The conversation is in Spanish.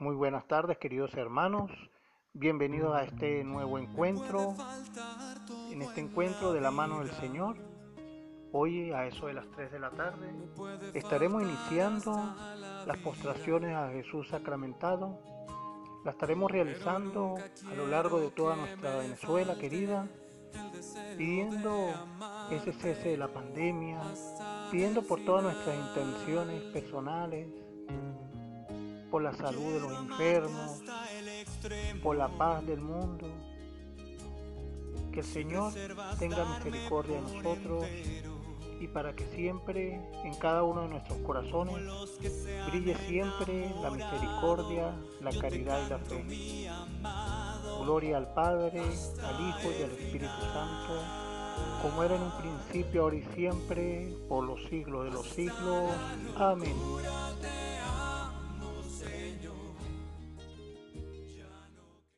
Muy buenas tardes queridos hermanos, bienvenidos a este nuevo encuentro, en este encuentro de la mano del Señor. Hoy a eso de las 3 de la tarde estaremos iniciando las postraciones a Jesús sacramentado. Las estaremos realizando a lo largo de toda nuestra Venezuela querida, pidiendo ese cese de la pandemia, pidiendo por todas nuestras intenciones personales, por la salud de los enfermos, por la paz del mundo. Que el Señor tenga misericordia de nosotros y para que siempre en cada uno de nuestros corazones brille siempre la misericordia, la caridad y la fe. Gloria al Padre, al Hijo y al Espíritu Santo, como era en un principio, ahora y siempre, por los siglos de los siglos. Amén.